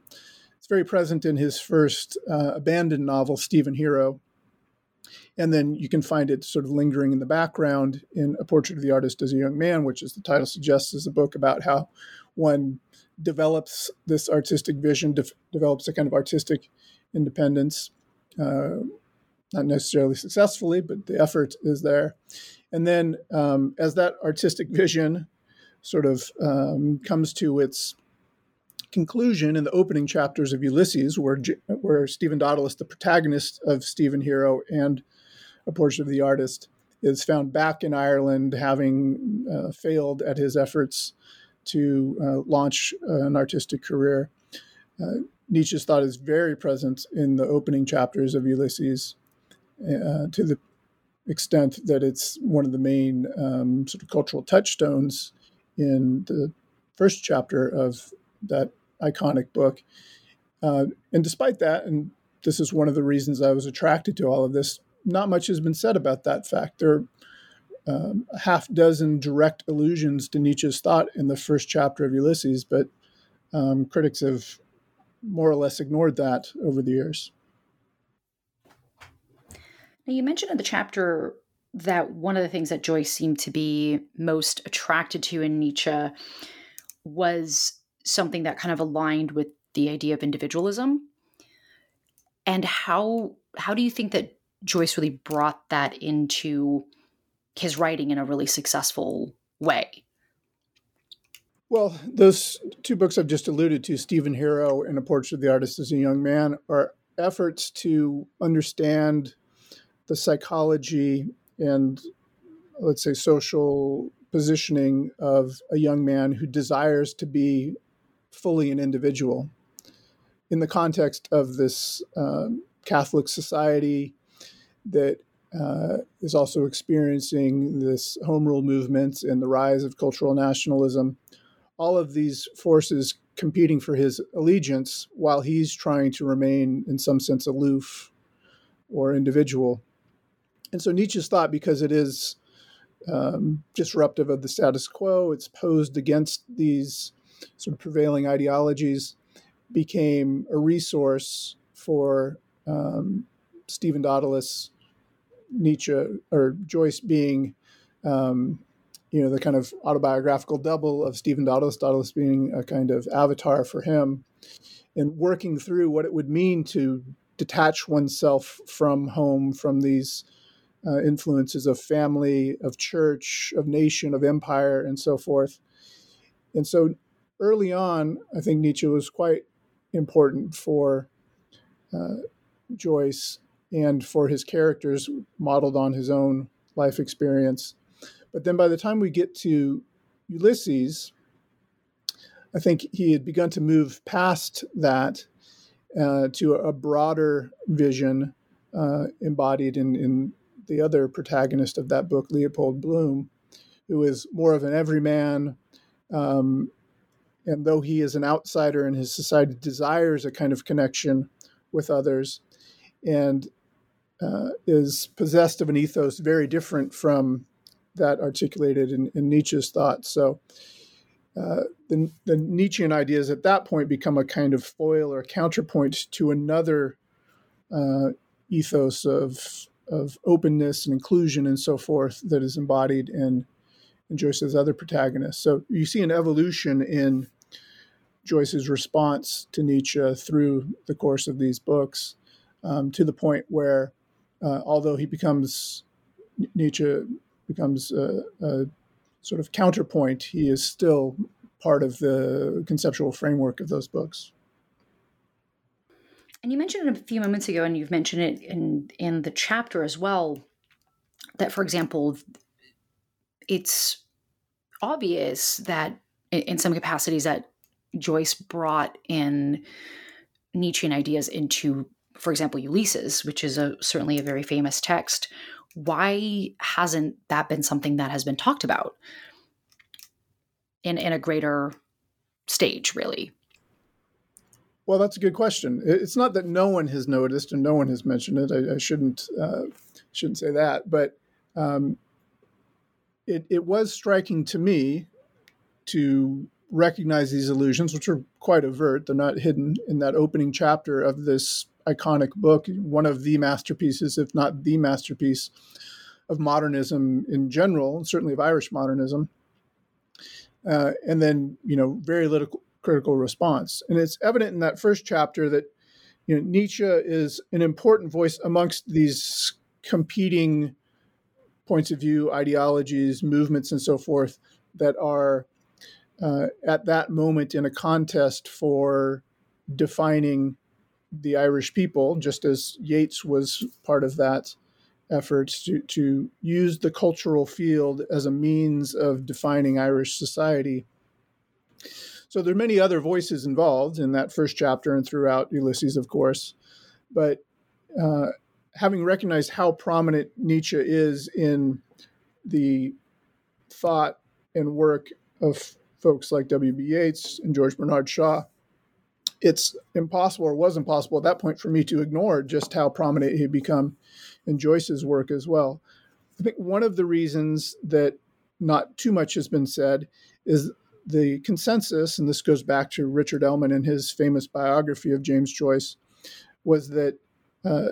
It's very present in his first uh, abandoned novel, Stephen Hero, and then you can find it sort of lingering in the background in A Portrait of the Artist as a Young Man, which, as the title suggests, is a book about how one develops this artistic vision, de- develops a kind of artistic independence, uh, not necessarily successfully, but the effort is there. And then um, as that artistic vision sort of um, comes to its conclusion in the opening chapters of Ulysses, where, where Stephen Dedalus, the protagonist of Stephen Hero and a portion of the artist, is found back in Ireland, having uh, failed at his efforts to uh, launch an artistic career. Uh, Nietzsche's thought is very present in the opening chapters of Ulysses, uh, to the extent that it's one of the main um, sort of cultural touchstones in the first chapter of that iconic book. Uh, and despite that, and this is one of the reasons I was attracted to all of this, not much has been said about that fact. There are um, a half dozen direct allusions to Nietzsche's thought in the first chapter of Ulysses, but um, critics have more or less ignored that over the years. Now, you mentioned in the chapter that one of the things that Joyce seemed to be most attracted to in Nietzsche was something that kind of aligned with the idea of individualism. And how how do you think that Joyce really brought that into his writing in a really successful way. Well, those two books I've just alluded to, Stephen Hero and A Portrait of the Artist as a Young Man, are efforts to understand the psychology and, let's say, social positioning of a young man who desires to be fully an individual. In the context of this um, Catholic society that uh, is also experiencing this home rule movement and the rise of cultural nationalism. All of these forces competing for his allegiance while he's trying to remain, in some sense, aloof or individual. And so Nietzsche's thought, because it is um, disruptive of the status quo, it's posed against these sort of prevailing ideologies, became a resource for um, Stephen Dedalus Nietzsche or Joyce being, um, you know, the kind of autobiographical double of Stephen Dedalus, Dedalus being a kind of avatar for him, and working through what it would mean to detach oneself from home, from these uh, influences of family, of church, of nation, of empire, and so forth. And so early on, I think Nietzsche was quite important for uh, Joyce and for his characters modeled on his own life experience. But then by the time we get to Ulysses, I think he had begun to move past that uh, to a broader vision uh, embodied in, in the other protagonist of that book, Leopold Bloom, who is more of an everyman. Um, and though he is an outsider and his society desires a kind of connection with others and uh, is possessed of an ethos very different from that articulated in, in Nietzsche's thought. So uh, the, the Nietzschean ideas at that point become a kind of foil or counterpoint to another uh, ethos of, of openness and inclusion and so forth that is embodied in, in Joyce's other protagonists. So you see an evolution in Joyce's response to Nietzsche through the course of these books um, to the point where, uh, although he becomes Nietzsche becomes a, a, sort of counterpoint, he is still part of the conceptual framework of those books. And you mentioned it a few moments ago, and you've mentioned it in in the chapter as well. That, for example, it's obvious that in some capacities that Joyce brought in Nietzschean ideas into, for example, Ulysses, which is a certainly a very famous text. Why hasn't that been something that has been talked about in in a greater stage, really? Well, that's a good question. It's not that no one has noticed and no one has mentioned it. I, I shouldn't uh, shouldn't say that, but um, it it was striking to me to recognize these illusions, which are quite overt. They're not hidden in that opening chapter of this iconic book, one of the masterpieces, if not the masterpiece, of modernism in general, and certainly of Irish modernism. Uh, and then, you know, very little critical response. And it's evident in that first chapter that, you know, Nietzsche is an important voice amongst these competing points of view, ideologies, movements, and so forth that are uh, at that moment in a contest for defining the Irish people, just as Yeats was part of that effort to, to use the cultural field as a means of defining Irish society. So there are many other voices involved in that first chapter and throughout Ulysses, of course. But uh, having recognized how prominent Nietzsche is in the thought and work of folks like W.B. Yeats and George Bernard Shaw, it's impossible or was impossible at that point for me to ignore just how prominent he had become in Joyce's work as well. I think one of the reasons that not too much has been said is the consensus, and this goes back to Richard Ellmann and his famous biography of James Joyce, was that uh,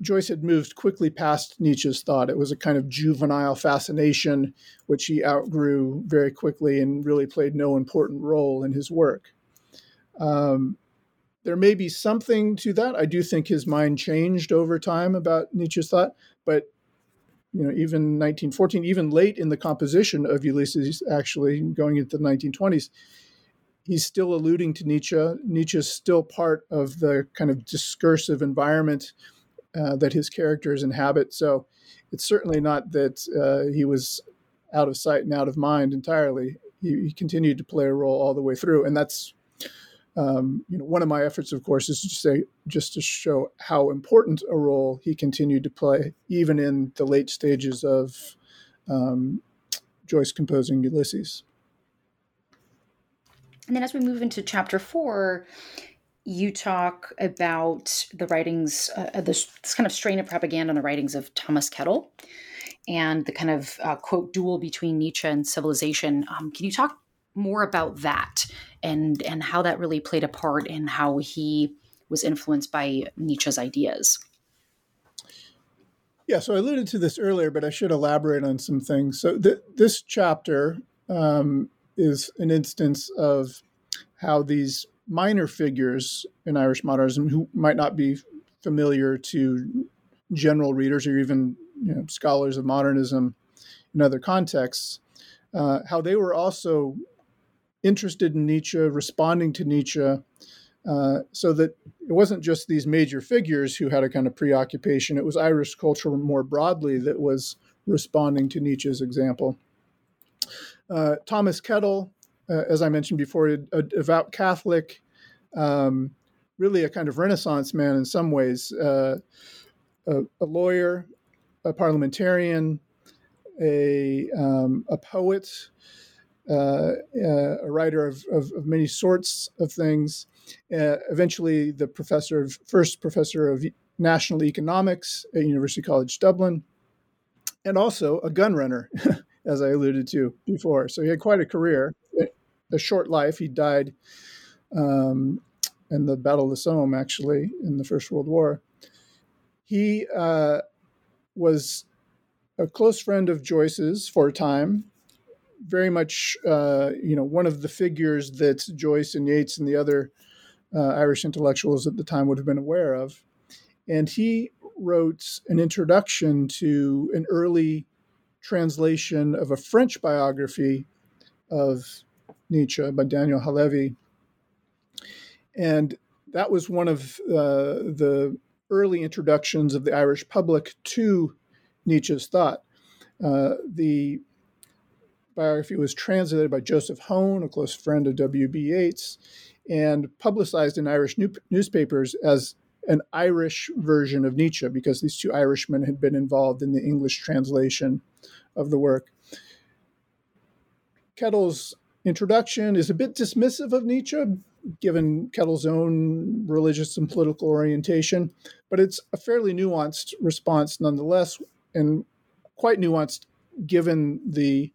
Joyce had moved quickly past Nietzsche's thought. It was a kind of juvenile fascination, which he outgrew very quickly and really played no important role in his work. Um, there may be something to that. I do think his mind changed over time about Nietzsche's thought, but you know, even 1914, even late in the composition of Ulysses, actually going into the 1920s, he's still alluding to Nietzsche. Nietzsche is still part of the kind of discursive environment uh, that his characters inhabit. So it's certainly not that uh, he was out of sight and out of mind entirely. He, he, continued to play a role all the way through, and that's um, you know one of my efforts, of course, is to say just to show how important a role he continued to play, even in the late stages of um, Joyce composing Ulysses. And then as we move into chapter four, you talk about the writings, uh, this, this, kind of strain of propaganda in the writings of Thomas Kettle and the kind of uh, quote duel between Nietzsche and civilization. Um, can you talk more about that and and how that really played a part in how he was influenced by Nietzsche's ideas? Yeah, so I alluded to this earlier, but I should elaborate on some things. So th- this chapter um, is an instance of how these minor figures in Irish modernism who might not be familiar to general readers or even you know, scholars of modernism in other contexts, uh, how they were also interested in Nietzsche, responding to Nietzsche, uh, so that it wasn't just these major figures who had a kind of preoccupation, it was Irish culture more broadly that was responding to Nietzsche's example. Uh, Thomas Kettle uh, as I mentioned before, a, devout Catholic, um, really a kind of Renaissance man in some ways, uh, a, a, lawyer, a parliamentarian, a, um, a poet, uh, uh, a writer of, of, of, many sorts of things. Uh, eventually, the professor of first professor of national economics at University College Dublin, and also a gun runner, <laughs> as I alluded to before. So he had quite a career, a short life. He died um, in the Battle of the Somme, actually, in the First World War. He uh, was a close friend of Joyce's for a time, very much, uh, you know, one of the figures that Joyce and Yeats and the other uh, Irish intellectuals at the time would have been aware of. And he wrote an introduction to an early translation of a French biography of Nietzsche by Daniel Halévy. And that was one of uh, the early introductions of the Irish public to Nietzsche's thought. Uh, the biography was translated by Joseph Hone, a close friend of W.B. Yeats, and publicized in Irish new- newspapers as an Irish version of Nietzsche because these two Irishmen had been involved in the English translation of the work. Kettle's introduction is a bit dismissive of Nietzsche, given Kettle's own religious and political orientation, but it's a fairly nuanced response nonetheless, and quite nuanced given the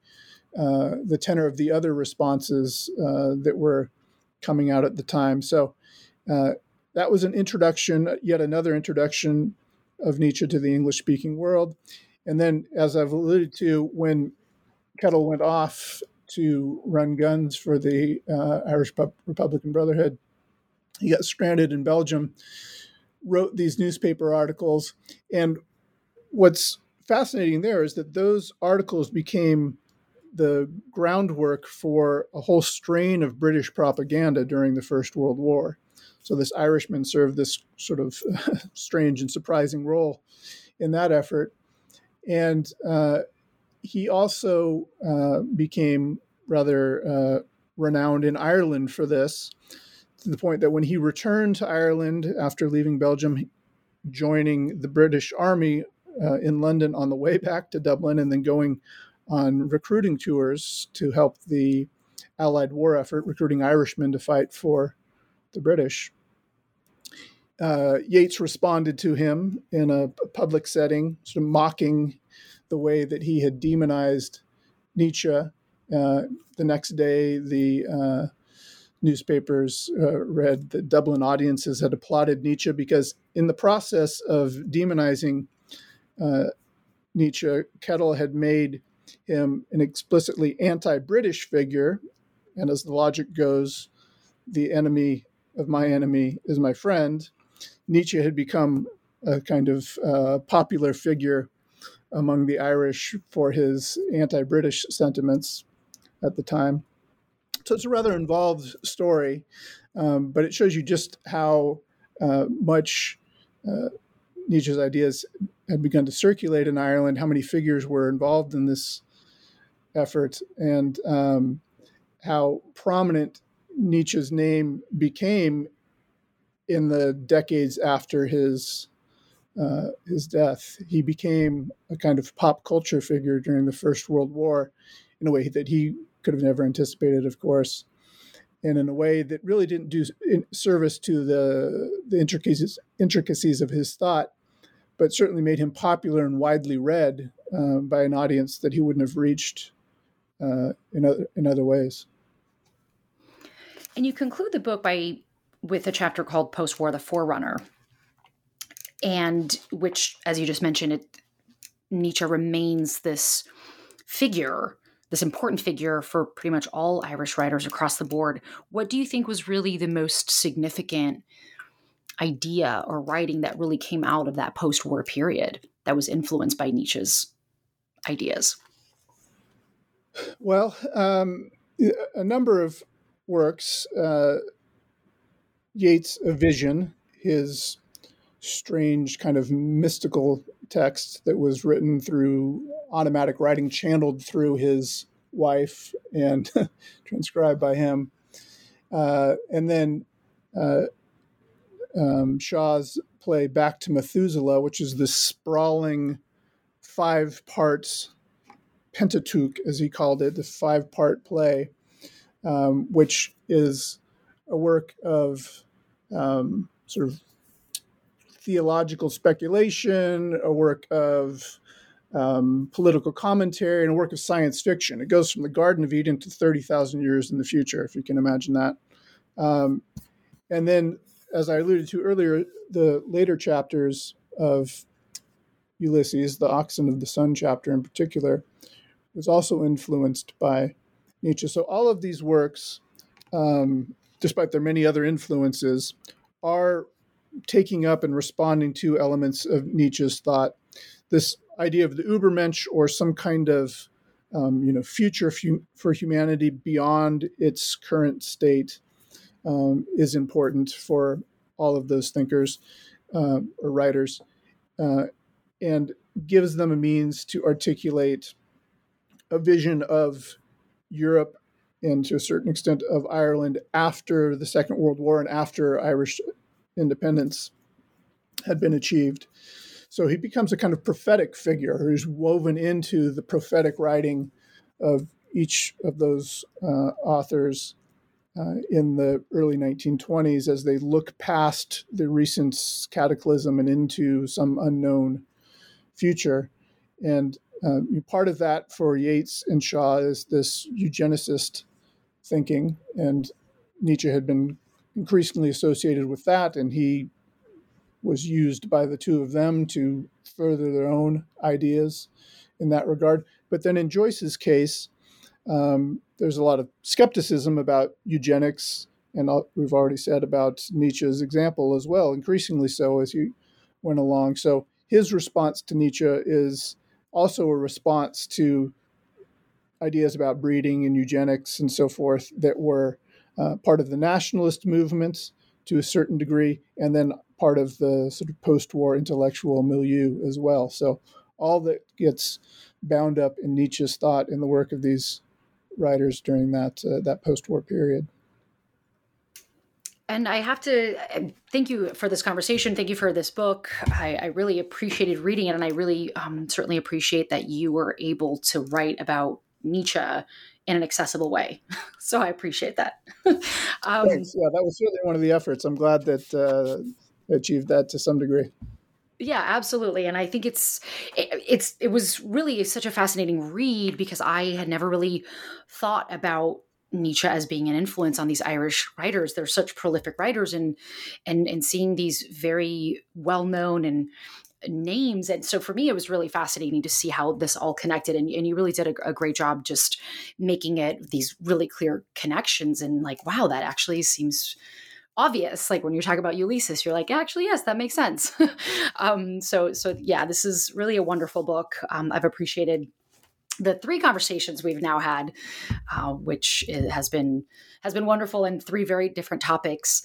uh, the tenor of the other responses uh, that were coming out at the time. So uh, that was an introduction, yet another introduction of Nietzsche to the English speaking world. And then, as I've alluded to, when Kettle went off to run guns for the uh, Irish Republican Brotherhood, he got stranded in Belgium, wrote these newspaper articles. And what's fascinating there is that those articles became the groundwork for a whole strain of British propaganda during the First World War. So this Irishman served this sort of <laughs> strange and surprising role in that effort. And uh, he also uh, became rather uh, renowned in Ireland for this, to the point that when he returned to Ireland after leaving Belgium, joining the British Army uh, in London on the way back to Dublin, and then going on recruiting tours to help the Allied war effort, recruiting Irishmen to fight for the British. Uh, Yeats responded to him in a public setting, sort of mocking the way that he had demonized Nietzsche. Uh, the next day, the uh, newspapers uh, read that Dublin audiences had applauded Nietzsche because, in the process of demonizing uh, Nietzsche, Kettle had made him an explicitly anti British figure. And as the logic goes, the enemy of my enemy is my friend. Nietzsche had become a kind of uh, popular figure among the Irish for his anti British sentiments at the time. So it's a rather involved story, um, but it shows you just how uh, much uh, Nietzsche's ideas had begun to circulate in Ireland, how many figures were involved in this effort, and um, how prominent Nietzsche's name became in the decades after his uh, his death. He became a kind of pop culture figure during the First World War in a way that he could have never anticipated, of course, and in a way that really didn't do service to the the intricacies intricacies of his thought but certainly made him popular and widely read uh, by an audience that he wouldn't have reached uh, in other in other ways. And you conclude the book by with a chapter called "Post War: The Forerunner," and which, as you just mentioned, it Nietzsche remains this figure, this important figure for pretty much all Irish writers across the board. What do you think was really the most significant idea or writing that really came out of that post war period that was influenced by Nietzsche's ideas? Well, um, a number of works. Uh, Yeats' A Vision, his strange kind of mystical text that was written through automatic writing, channeled through his wife and <laughs> transcribed by him. Uh, and then uh, um, Shaw's play Back to Methuselah, which is this sprawling five parts Pentateuch, as he called it, the five part play, um, which is a work of um, sort of theological speculation, a work of um, political commentary, and a work of science fiction. It goes from the Garden of Eden to 30,000 years in the future, if you can imagine that. Um, and then, as I alluded to earlier, the later chapters of Ulysses, the Oxen of the Sun chapter in particular, was also influenced by Nietzsche. So all of these works, um, despite their many other influences, are taking up and responding to elements of Nietzsche's thought. This idea of the Übermensch or some kind of um, you know future for humanity beyond its current state um, is important for all of those thinkers uh, or writers, uh, and gives them a means to articulate a vision of Europe and to a certain extent of Ireland after the Second World War and after Irish independence had been achieved. So he becomes a kind of prophetic figure who's woven into the prophetic writing of each of those uh, authors uh, in the early 1920s as they look past the recent cataclysm and into some unknown future. And uh, part of that for Yeats and Shaw is this eugenicist thinking, and Nietzsche had been increasingly associated with that, and he was used by the two of them to further their own ideas in that regard. But then in Joyce's case, um, there's a lot of skepticism about eugenics, and we've already said about Nietzsche's example as well, increasingly so as he went along. So his response to Nietzsche is also a response to ideas about breeding and eugenics and so forth that were uh, part of the nationalist movement to a certain degree, and then part of the sort of post-war intellectual milieu as well. So all that gets bound up in Nietzsche's thought in the work of these writers during that uh, that post-war period. And I have to thank you for this conversation. Thank you for this book. I, I really appreciated reading it, and I really um, certainly appreciate that you were able to write about Nietzsche in an accessible way. <laughs> so I appreciate that. <laughs> um, Thanks. Yeah, that was certainly one of the efforts. I'm glad that uh, achieved that to some degree. Yeah, absolutely. And I think it's it, it's it was really such a fascinating read because I had never really thought about Nietzsche as being an influence on these Irish writers. They're such prolific writers and and and seeing these very well-known and names. And so for me, it was really fascinating to see how this all connected. And, and you really did a, a, great job just making it these really clear connections and like, wow, that actually seems obvious. Like when you talk about Ulysses, you're like, actually, yes, that makes sense. <laughs> um, so, so yeah, this is really a wonderful book. Um, I've appreciated the three conversations we've now had, uh, which has been has been wonderful and three very different topics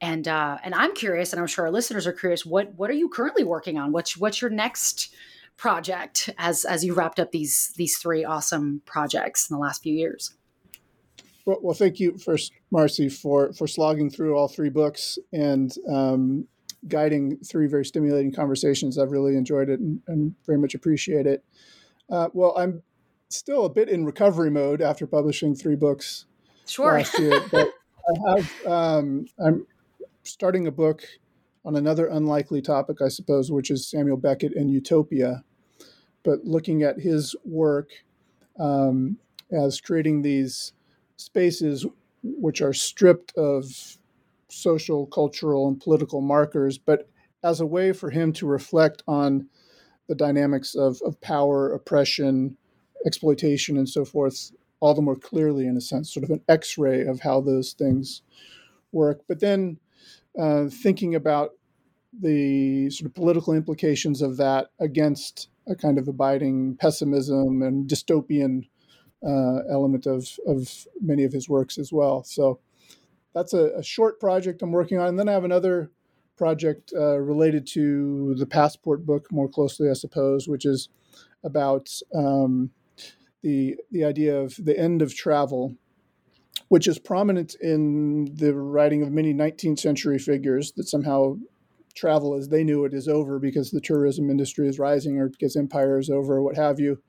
and uh, and I'm curious, and I'm sure our listeners are curious. What what are you currently working on? What's what's your next project as as you wrapped up these these three awesome projects in the last few years? Well, well thank you first, Marci, for for slogging through all three books and um, guiding three very stimulating conversations. I've really enjoyed it and, and very much appreciate it. Uh, well, I'm still a bit in recovery mode after publishing three books sure. last year, <laughs> but I have um, I'm starting a book on another unlikely topic, I suppose, which is Samuel Beckett and utopia, but looking at his work um, as creating these spaces which are stripped of social, cultural, and political markers, but as a way for him to reflect on the dynamics of, of power, oppression, exploitation, and so forth, all the more clearly, in a sense, sort of an x ray of how those things work. But then uh, thinking about the sort of political implications of that against a kind of abiding pessimism and dystopian uh, element of, of many of his works as well. So that's a, a, short project I'm working on. And then I have another project uh, related to the passport book more closely, I suppose, which is about um, the the idea of the end of travel, which is prominent in the writing of many 19th century figures that somehow travel as they knew it is over because the tourism industry is rising or because empire is over or what have you.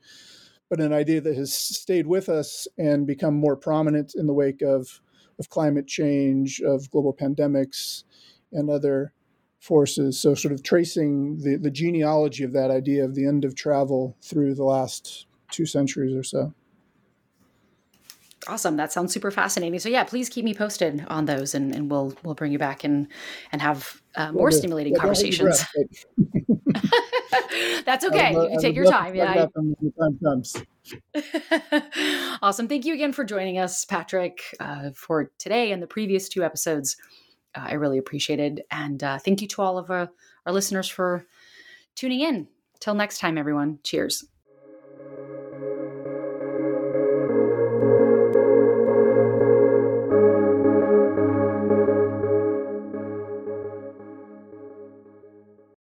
But an idea that has stayed with us and become more prominent in the wake of, of climate change, of global pandemics, and other forces. So, sort of tracing the, the genealogy of that idea of the end of travel through the last two centuries or so. Awesome. That sounds super fascinating. So yeah, please keep me posted on those, and, and we'll we'll bring you back and and have uh, more stimulating <laughs> <laughs> yeah, conversations. That's okay. you can take your time. Yeah. comes. <laughs> awesome. Thank you again for joining us, Patrick, uh, for today and the previous two episodes. Uh, I really appreciate it, and uh, thank you to all of our, our listeners for tuning in. Till next time, everyone. Cheers.